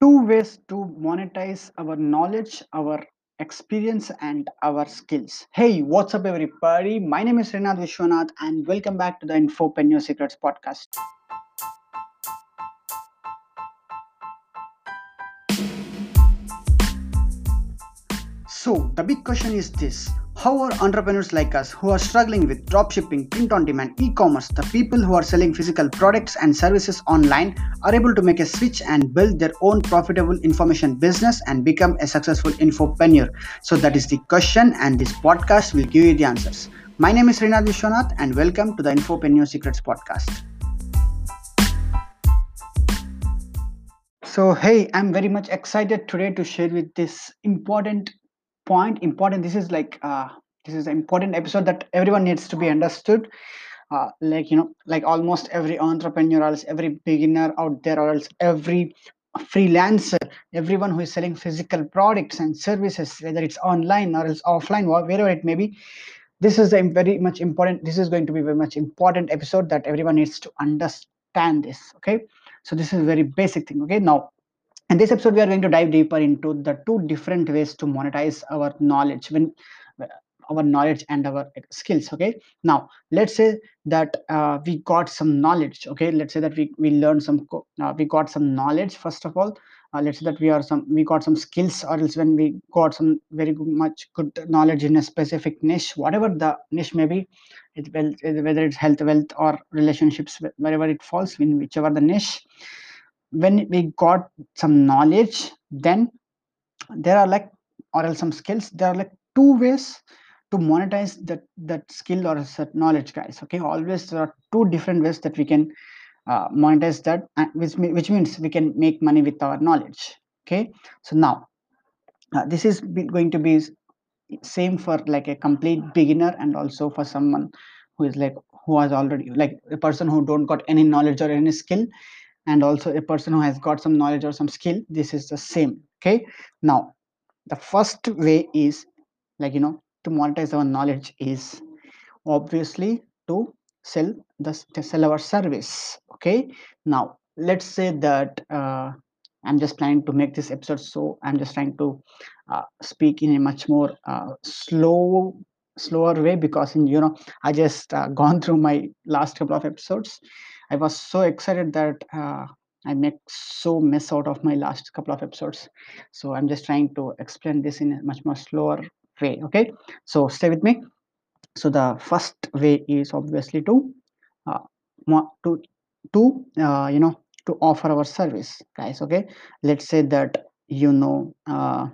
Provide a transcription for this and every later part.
two ways to monetize our knowledge, our experience, and our skills. Hey, what's up, everybody? My name is Srinath Vishwanath, and welcome back to the Infopreneur Secrets podcast. So, the big question is this How are entrepreneurs like us who are struggling with dropshipping, print on demand, e commerce, the people who are selling physical products and services online, are able to make a switch and build their own profitable information business and become a successful infopreneur? So, that is the question, and this podcast will give you the answers. My name is Srinath Vishwanath, and welcome to the Infopreneur Secrets podcast. So, hey, I'm very much excited today to share with this important point important this is like uh, this is an important episode that everyone needs to be understood. Uh, like you know like almost every entrepreneur else every beginner out there or else every freelancer everyone who is selling physical products and services whether it's online or else offline or wherever it may be this is a very much important this is going to be very much important episode that everyone needs to understand this okay? So this is very basic thing okay? Now in this episode we are going to dive deeper into the two different ways to monetize our knowledge when our knowledge and our skills okay? Now let's say that uh, we got some knowledge okay? Let's say that we we learned some uh, we got some knowledge first of all. Uh, let's say that we are some we got some skills or else when we got some very good, much good knowledge in a specific niche whatever the niche may be it whether it's health wealth or relationships wherever it falls in whichever the niche when we got some knowledge then there are like or else some skills there are like two ways to monetize that that skill or that knowledge guys okay? Always there are two different ways that we can uh, monetize that which, which means we can make money with our knowledge okay? So now uh, this is going to be same for like a complete beginner and also for someone who is like who has already like a person who don't got any knowledge or any skill and also a person who has got some knowledge or some skill this is the same okay? Now the first way is like you know to monetize our knowledge is obviously to sell the to sell our service okay? Now let's say that uh, i'm just trying to make this episode so i'm just trying to uh, speak in a much more uh, slow slower way because in you know i just uh, gone through my last couple of episodes I was so excited that uh, I make so mess out of my last couple of episodes. So I'm just trying to explain this in a much more slower way. Okay, so stay with me. So the first way is obviously to uh, to to uh, you know to offer our service, guys. Okay, let's say that you know uh,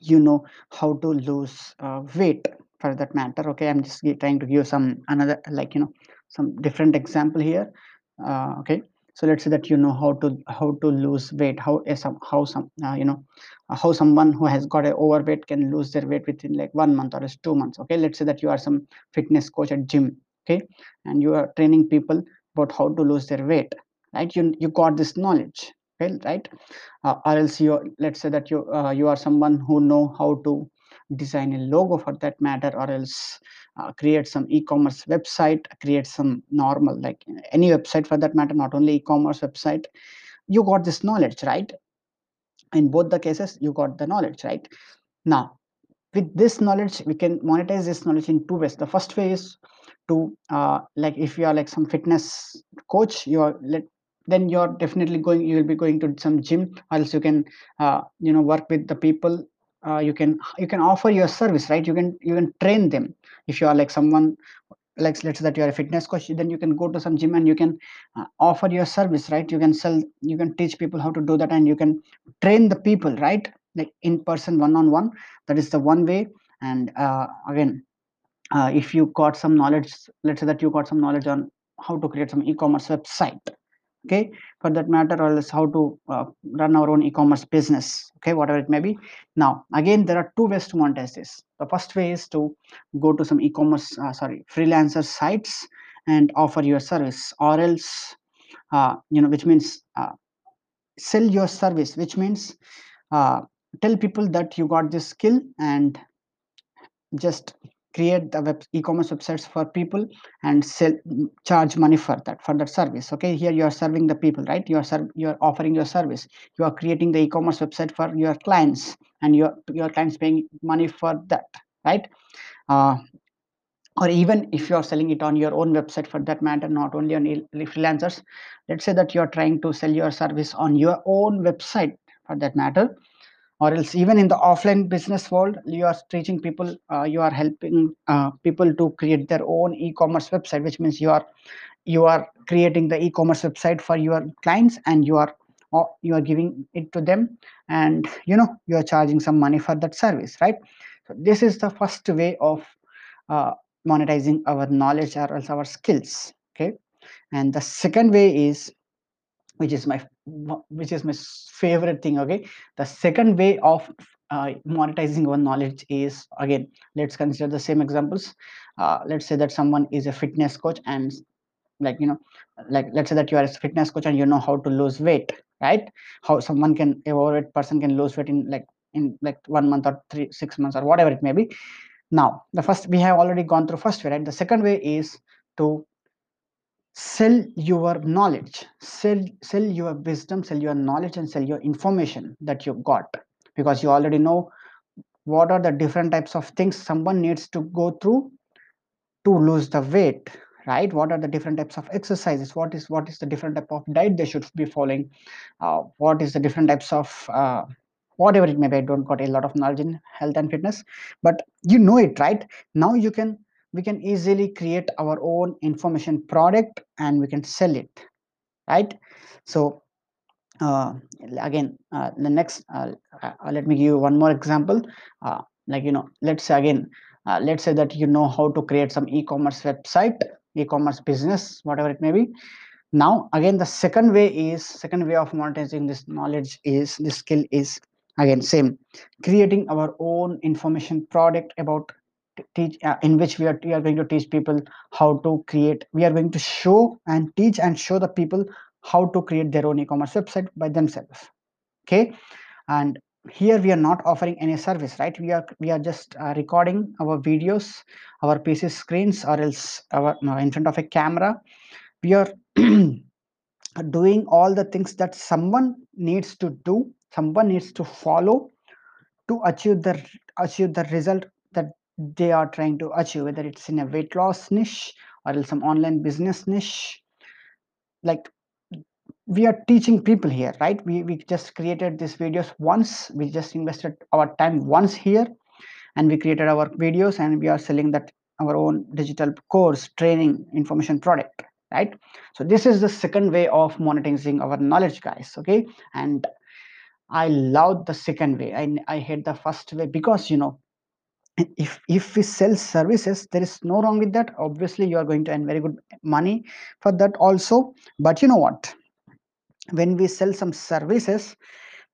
you know how to lose uh, weight for that matter okay i'm just trying to give some another like you know some different example here uh, okay? So let's say that you know how to how to lose weight how some how some uh, you know uh, how someone who has got a overweight can lose their weight within like one month or two months okay? Let's say that you are some fitness coach at gym okay? And you are training people about how to lose their weight right? You you got this knowledge okay right? Uh, or else you let's say that you uh, you are someone who know how to design a logo for that matter or else uh, create some e-commerce website create some normal like any website for that matter not only e-commerce website. You got this knowledge right? In both the cases you got the knowledge right? Now with this knowledge we can monetize this knowledge in two ways. The first way is to uh, like if you are like some fitness coach you are let then you're definitely going you will be going to some gym or else you can uh, you know work with the people uh, you can you can offer your service right? You can you can train them. If you are like someone like let's say that you are a fitness coach then you can go to some gym and you can uh, offer your service right? You can sell you can teach people how to do that and you can train the people right? Like in person one on one that is the one way. And uh, again uh, if you got some knowledge let's say that you got some knowledge on how to create some e-commerce website okay? For that matter or else how to uh, run our own e-commerce business okay? Whatever it may be. Now again there are two ways to monetize this. The first way is to go to some e-commerce uh, sorry freelancer sites and offer your service or else uh, you know which means uh, sell your service which means uh, tell people that you got this skill and just create the web e-commerce websites for people and sell charge money for that for that service. Okay here you are serving the people right? You are you are offering your service. You are creating the e-commerce website for your clients and your your clients paying money for that right? Uh, or even if you are selling it on your own website for that matter not only on freelancers let's say that you are trying to sell your service on your own website for that matter or else even in the offline business world you are teaching people uh, you are helping uh, people to create their own e-commerce website which means you are you are creating the e-commerce website for your clients and you are uh, you are giving it to them and you know you are charging some money for that service right? So this is the first way of uh, monetizing our knowledge or else our skills okay? And the second way is which is my which is my favorite thing okay? The second way of uh, monetizing our knowledge is again let's consider the same examples. Uh, let's say that someone is a fitness coach and like you know like let's say that you are a fitness coach and you know how to lose weight right? How someone can a overweight person can lose weight in like in like one month or three six months or whatever it may be. Now the first we have already gone through first way right? The second way is to sell your knowledge. Sell sell your wisdom sell your knowledge and sell your information that you got. Because you already know what are the different types of things someone needs to go through to lose the weight right? What are the different types of exercises? What is what is the different type of diet they should be following? Uh, what is the different types of uh, whatever it may be. I don't got a lot of knowledge in health and fitness but you know it right? Now you can we can easily create our own information product and we can sell it right? So uh, again uh, the next uh, uh let me give you one more example. Uh, like you know let's say again uh, let's say that you know how to create some e-commerce website e-commerce business whatever it may be. Now again the second way is second way of monetizing this knowledge is this skill is again same. Creating our own information product about teach uh, in which we are, we are going to teach people how to create we are going to show and teach and show the people how to create their own e-commerce website by themselves. Okay? And here we are not offering any service right? We are we are just uh, recording our videos our pc screens or else our no, in front of a camera. We are doing all the things that someone needs to do someone needs to follow to achieve the achieve the result they are trying to achieve, whether it's in a weight loss niche or some online business niche. Like we are teaching people here, right? We, we just created these videos once, we just invested our time once here and we created our videos and we are selling that our own digital course, training, information product, right? So this is the second way of monetizing our knowledge, guys, okay? And I love the second way. I, I hate the first way because, you know, if if we sell services there is no wrong with that. Obviously you are going to earn very good money for that also. But you know what? When we sell some services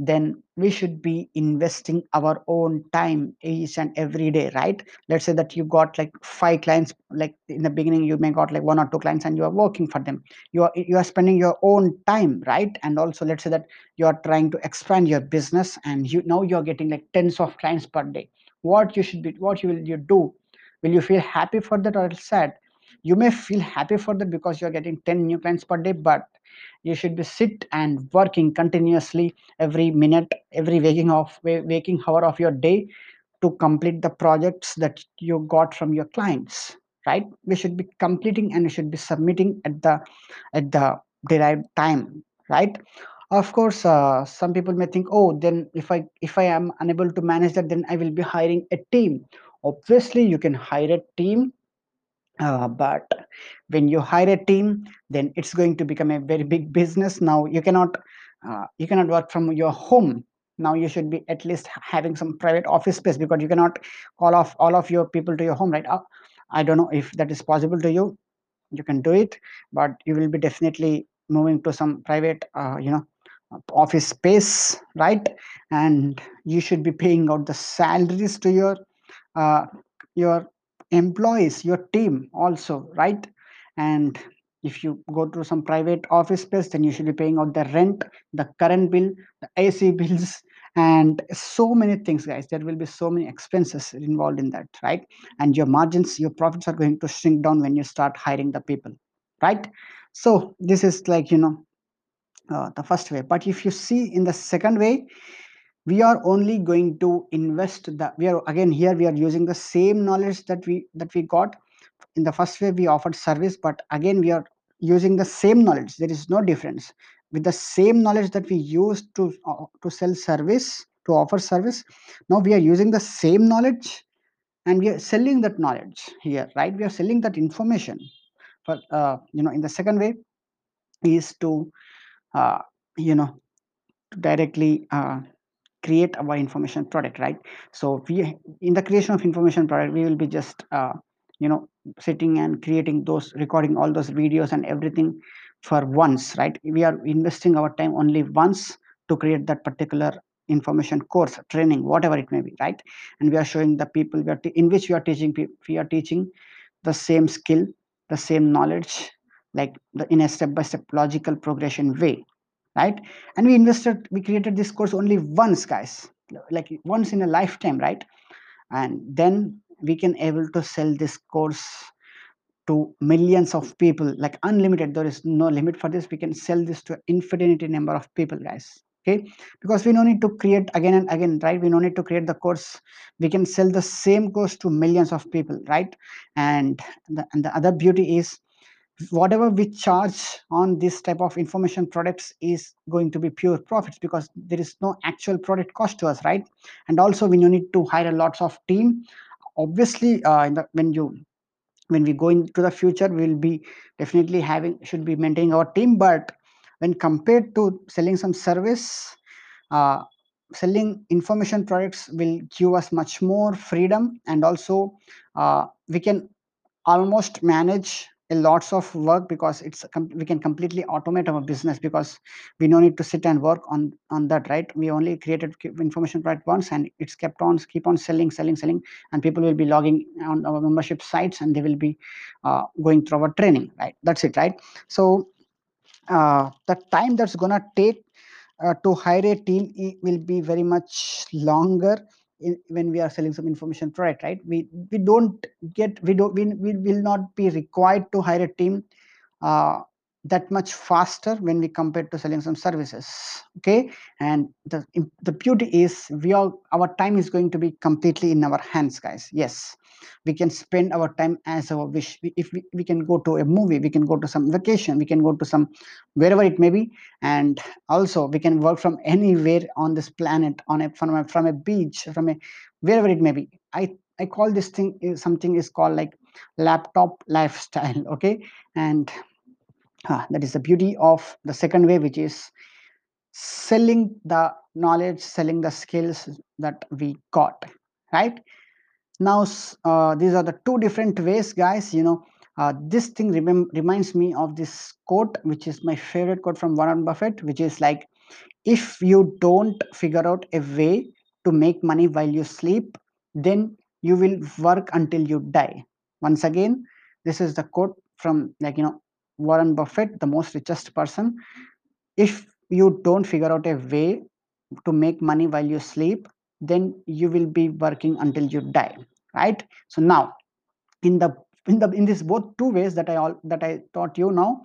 then we should be investing our own time each and every day right? Let's say that you got like five clients like in the beginning you may got like one or two clients and you are working for them. You are you are spending your own time right? And also let's say that you are trying to expand your business and you now you're getting like tens of clients per day what you should be what you will you do. Will you feel happy for that or sad? You may feel happy for that because you're getting 10 new clients per day but you should be sit and working continuously every minute every waking of waking hour of your day to complete the projects that you got from your clients right? We should be completing and we should be submitting at the at the derived time right of course uh, some people may think oh then if i if i am unable to manage that then i will be hiring a team. Obviously you can hire a team uh, but when you hire a team then it's going to become a very big business. Now you cannot uh, you cannot work from your home. Now you should be at least having some private office space because you cannot call off all of your people to your home right? Uh, i don't know if that is possible to you. You can do it but you will be definitely moving to some private uh, you know office space right? And you should be paying out the salaries to your uh, your employees your team also right? And if you go to some private office space then you should be paying out the rent the current bill the ac bills and so many things guys. There will be so many expenses involved in that right? And your margins your profits are going to shrink down when you start hiring the people right? So this is like you know uh, the first way. But if you see in the second way we are only going to invest the we are again here we are using the same knowledge that we that we got. In the first way we offered service but again we are using the same knowledge. There is no difference. With the same knowledge that we used to uh, to sell service to offer service now we are using the same knowledge and we are selling that knowledge here right? We are selling that information. But uh, you know in the second way is to uh, you know directly uh, create our information product right? So we in the creation of information product we will be just uh, you know sitting and creating those recording all those videos and everything for once right? We are investing our time only once to create that particular information course training whatever it may be right? And we are showing the people we are in which we are teaching we are teaching the same skill the same knowledge like the in a step by step logical progression way right? And we invested we created this course only once guys like once in a lifetime right? And then we can able to sell this course to millions of people like unlimited. There is no limit for this. We can sell this to infinity number of people guys okay? Because we no need to create again and again right? We no need to create the course. We can sell the same course to millions of people right? And the, and the other beauty is whatever we charge on this type of information products is going to be pure profits because there is no actual product cost to us right? And also we need to hire lots of team obviously uh, the, when you when we go into the future we'll be definitely having should be maintaining our team. But when compared to selling some service uh, selling information products will give us much more freedom. And also uh, we can almost manage lots of work because it's we can completely automate our business because we no need to sit and work on on that right? We only created information product once and it's kept on keep on selling selling selling and people will be logging on our membership sites and they will be uh, going through our training right? That's it right? So uh, the time that's gonna take uh, to hire a team will be very much longer in, when we are selling some information product right? We we don't get we don't we, we will not be required to hire a team uh, that much faster when we compare to selling some services okay? And the the beauty is we all our time is going to be completely in our hands guys. Yes we can spend our time as our wish. If we, we can go to a movie we can go to some vacation we can go to some wherever it may be. And also we can work from anywhere on this planet on a from a, from a beach from a wherever it may be. I i call this thing something is called like laptop lifestyle okay? And uh, that is the beauty of the second way which is selling the knowledge selling the skills that we got right? Now uh, these are the two different ways guys you know. Uh, this thing rem- reminds me of this quote which is my favorite quote from warren buffett which is like if you don't figure out a way to make money while you sleep then you will work until you die. Once again this is the quote from like you know warren buffett the most richest person if you don't figure out a way to make money while you sleep then you will be working until you die right? So now in the in the in this both two ways that i all that i taught you now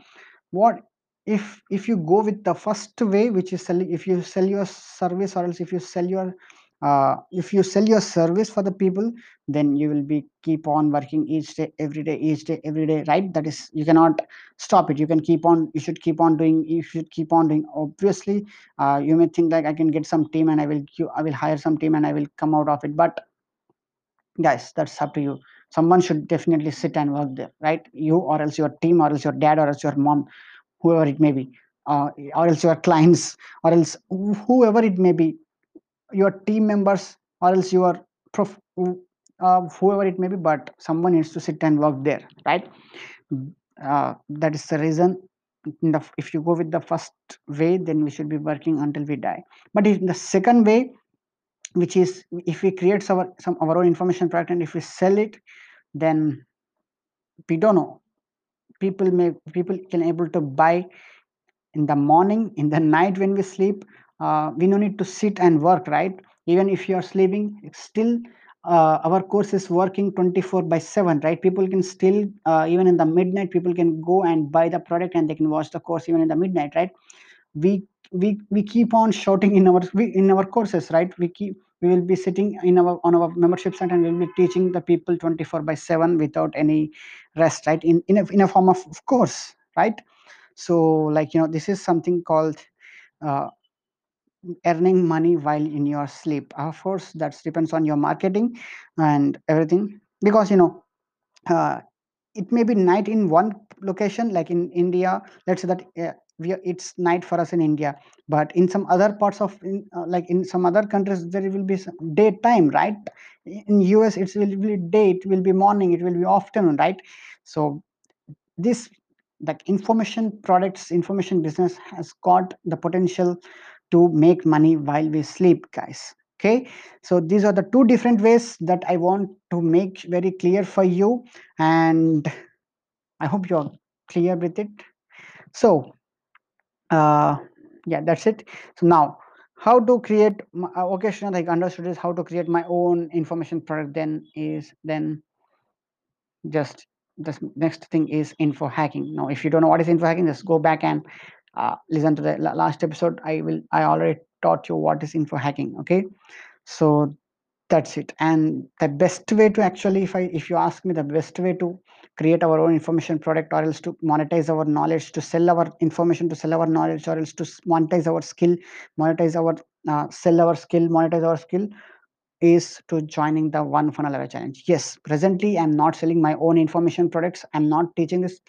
what if if you go with the first way which is selling if you sell your service or else if you sell your uh, if you sell your service for the people then you will be keep on working each day every day each day every day right? That is you cannot stop it. You can keep on you should keep on doing you should keep on doing. Obviously uh, you may think like i can get some team and i will i will hire some team and i will come out of it. But guys that's up to you. Someone should definitely sit and work there right? You or else your team or else your dad or else your mom whoever it may be uh, or else your clients or else whoever it may be your team members or else your prof, uh, whoever it may be but someone needs to sit and work there right? Uh, that is the reason the, if you go with the first way then we should be working until we die. But in the second way which is if we create our some our own information product and if we sell it then we don't know. People may people can able to buy in the morning in the night when we sleep uh, we no need to sit and work right? Even if you are sleeping still uh, our course is working 24 by 7 right? People can still uh, even in the midnight people can go and buy the product and they can watch the course even in the midnight right? We we we keep on shouting in our we, in our courses right? We keep we will be sitting in our on our membership site and we'll be teaching the people 24 by 7 without any rest right? In in a, in a form of, of course right? So like you know this is something called uh, earning money while in your sleep. Of course that depends on your marketing and everything. Because you know uh, it may be night in one location like in india let's say that uh, we are, it's night for us in india. But in some other parts of in, uh, like in some other countries there will be some daytime right? In us it will be day it will be morning it will be afternoon right? So this like information products information business has got the potential to make money while we sleep guys. Okay? So these are the two different ways that i want to make very clear for you and i hope you're clear with it. So uh yeah that's it. So now how to create uh, Srinath, i understood is how to create my own information product then is then just this next thing is info hacking. Now if you don't know what is info hacking just go back and uh, listen to the last episode i will i already taught you what is info hacking okay? So that's it. And the best way to actually if i if you ask me the best way to create our own information product or else to monetize our knowledge to sell our information to sell our knowledge or else to monetize our skill monetize our uh, sell our skill monetize our skill is to joining the one funnel away challenge. Yes presently i'm not selling my own information products. I'm not teaching this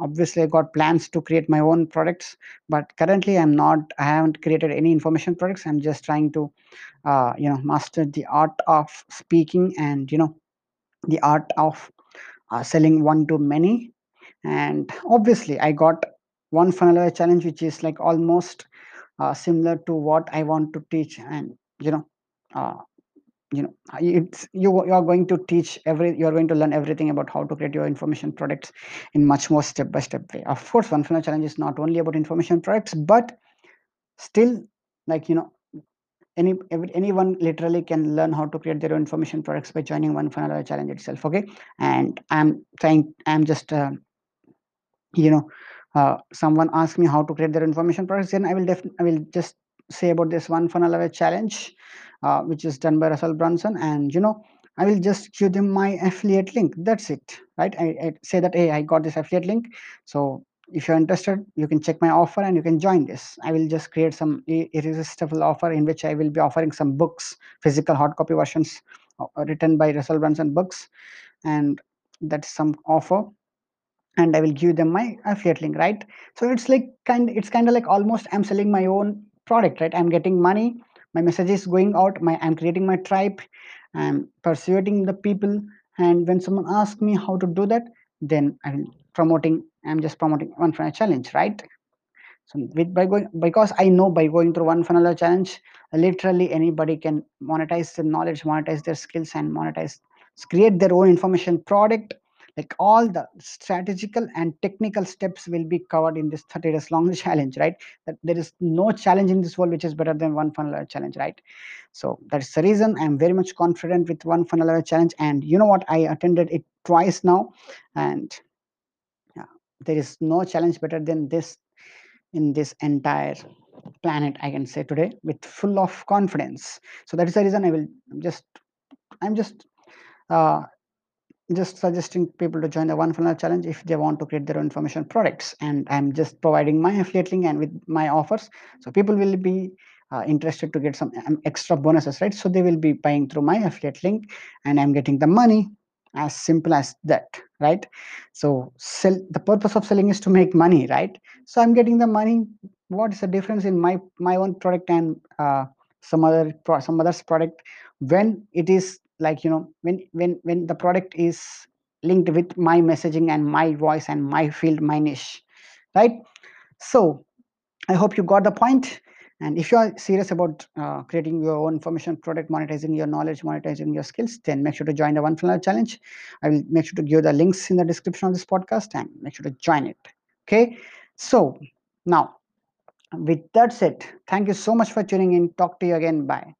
obviously i got plans to create my own products but currently i'm not i haven't created any information products. I'm just trying to uh, you know master the art of speaking and you know the art of uh, selling one to many. And obviously i got one funnel challenge which is like almost uh, similar to what i want to teach and you know uh, you know it's you you are going to teach every you are going to learn everything about how to create your information products in much more step by step way. Of course one funnel challenge is not only about information products but still like you know any anyone literally can learn how to create their own information products by joining one funnel challenge itself okay? And i'm trying i'm just uh, you know uh, someone asks me how to create their information products then i will def- i will just say about this one funnel away challenge uh, which is done by russell brunson. And you know i will just give them my affiliate link. That's it right? I, I say that hey i got this affiliate link. So if you're interested you can check my offer and you can join this. I will just create some irresistible offer in which i will be offering some books physical hard copy versions uh, written by russell brunson books. And that's some offer. And I will give them my affiliate link, right? So it's like kind it's kind of like almost I'm selling my own product, right? I'm getting money, my message is going out, my I'm creating my tribe, I'm persuading the people, and when someone asks me how to do that, then I'm promoting, I'm just promoting one funnel challenge, right? So with by going because I know by going through one funnel challenge, literally anybody can monetize their knowledge, monetize their skills, and monetize create their own information product. Like all the strategical and technical steps will be covered in this 30 days long challenge, right? That there is no challenge in this world which is better than one funnel challenge, right? So that's the reason I'm very much confident with one funnel challenge. And you know what? I attended it twice now, and yeah, there is no challenge better than this in this entire planet i can say today with full of confidence so that is the reason i will just i'm just uh, just suggesting people to join the one funnel challenge if they want to create their own information products. And i'm just providing my affiliate link and with my offers. So people will be uh, interested to get some um, extra bonuses right? So they will be buying through my affiliate link and i'm getting the money as simple as that right? So sell the purpose of selling is to make money right? So i'm getting the money. What is the difference in my my own product and uh, some other some others product when it is like you know when when when the product is linked with my messaging and my voice and my field my niche right? So i hope you got the point. And if you are serious about uh, creating your own information product monetizing your knowledge monetizing your skills then make sure to join the one funnel challenge. I will make sure to give the links in the description of this podcast and make sure to join it okay? So now with that said thank you so much for tuning in. Talk to you again. Bye